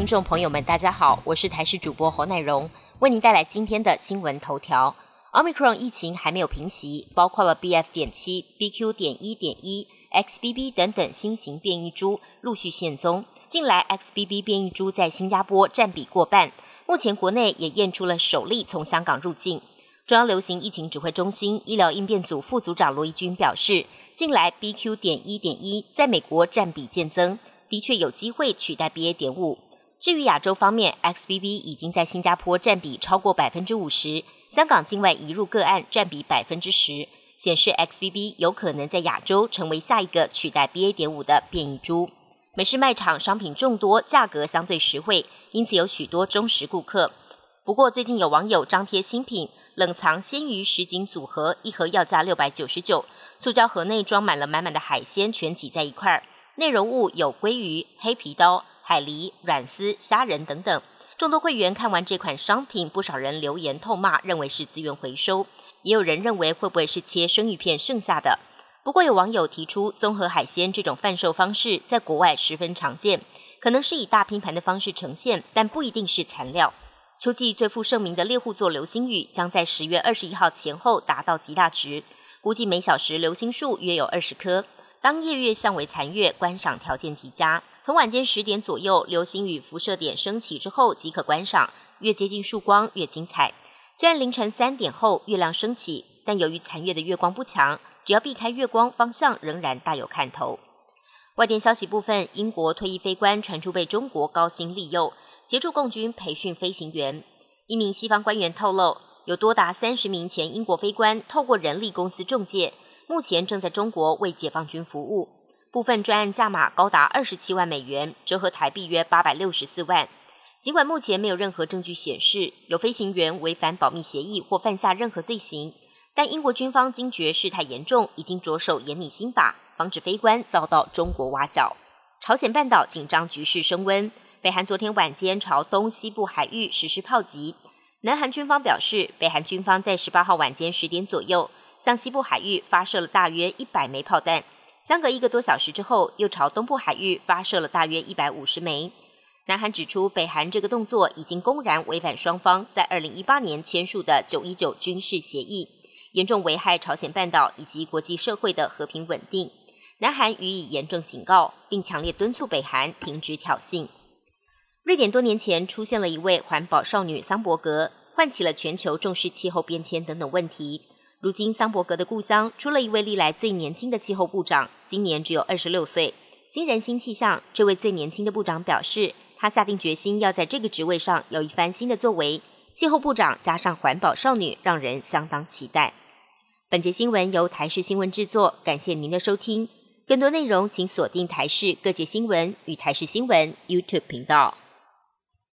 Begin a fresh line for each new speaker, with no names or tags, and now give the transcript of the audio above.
听众朋友们，大家好，我是台视主播侯乃荣，为您带来今天的新闻头条。Omicron 疫情还没有平息，包括了 BF. 点七、BQ. 点一点一、XBB 等等新型变异株陆续现踪。近来 XBB 变异株在新加坡占比过半，目前国内也验出了首例从香港入境。中央流行疫情指挥中心医疗应变组副组长罗义军表示，近来 BQ. 点一点一在美国占比渐增，的确有机会取代 BA. 点五。至于亚洲方面，XBB 已经在新加坡占比超过百分之五十，香港境外移入个案占比百分之十，显示 XBB 有可能在亚洲成为下一个取代 BA. 点五的变异株。美式卖场商品众多，价格相对实惠，因此有许多忠实顾客。不过最近有网友张贴新品冷藏鲜鱼什锦组合，一盒要价六百九十九，塑胶盒内装满了满满的海鲜，全挤在一块儿，内容物有鲑鱼、黑皮刀。海狸、软丝、虾仁等等，众多会员看完这款商品，不少人留言痛骂，认为是资源回收；也有人认为会不会是切生鱼片剩下的。不过有网友提出，综合海鲜这种贩售方式在国外十分常见，可能是以大拼盘的方式呈现，但不一定是残料。秋季最负盛名的猎户座流星雨将在十月二十一号前后达到极大值，估计每小时流星数约有二十颗。当夜月相为残月，观赏条件极佳。从晚间十点左右，流星雨辐射点升起之后即可观赏，越接近曙光越精彩。虽然凌晨三点后月亮升起，但由于残月的月光不强，只要避开月光方向，仍然大有看头。外电消息部分，英国退役飞官传出被中国高薪利诱，协助共军培训飞行员。一名西方官员透露，有多达三十名前英国飞官透过人力公司中介，目前正在中国为解放军服务。部分专案价码高达二十七万美元，折合台币约八百六十四万。尽管目前没有任何证据显示有飞行员违反保密协议或犯下任何罪行，但英国军方惊觉事态严重，已经着手严拟新法，防止飞官遭到中国挖角。朝鲜半岛紧张局势升温，北韩昨天晚间朝东西部海域实施炮击。南韩军方表示，北韩军方在十八号晚间十点左右向西部海域发射了大约一百枚炮弹。相隔一个多小时之后，又朝东部海域发射了大约一百五十枚。南韩指出，北韩这个动作已经公然违反双方在二零一八年签署的九一九军事协议，严重危害朝鲜半岛以及国际社会的和平稳定。南韩予以严正警告，并强烈敦促北韩停止挑衅。瑞典多年前出现了一位环保少女桑伯格，唤起了全球重视气候变迁等等问题。如今，桑伯格的故乡出了一位历来最年轻的气候部长，今年只有二十六岁。新人新气象，这位最年轻的部长表示，他下定决心要在这个职位上有一番新的作为。气候部长加上环保少女，让人相当期待。本节新闻由台视新闻制作，感谢您的收听。更多内容请锁定台视各界新闻与台视新闻 YouTube 频道。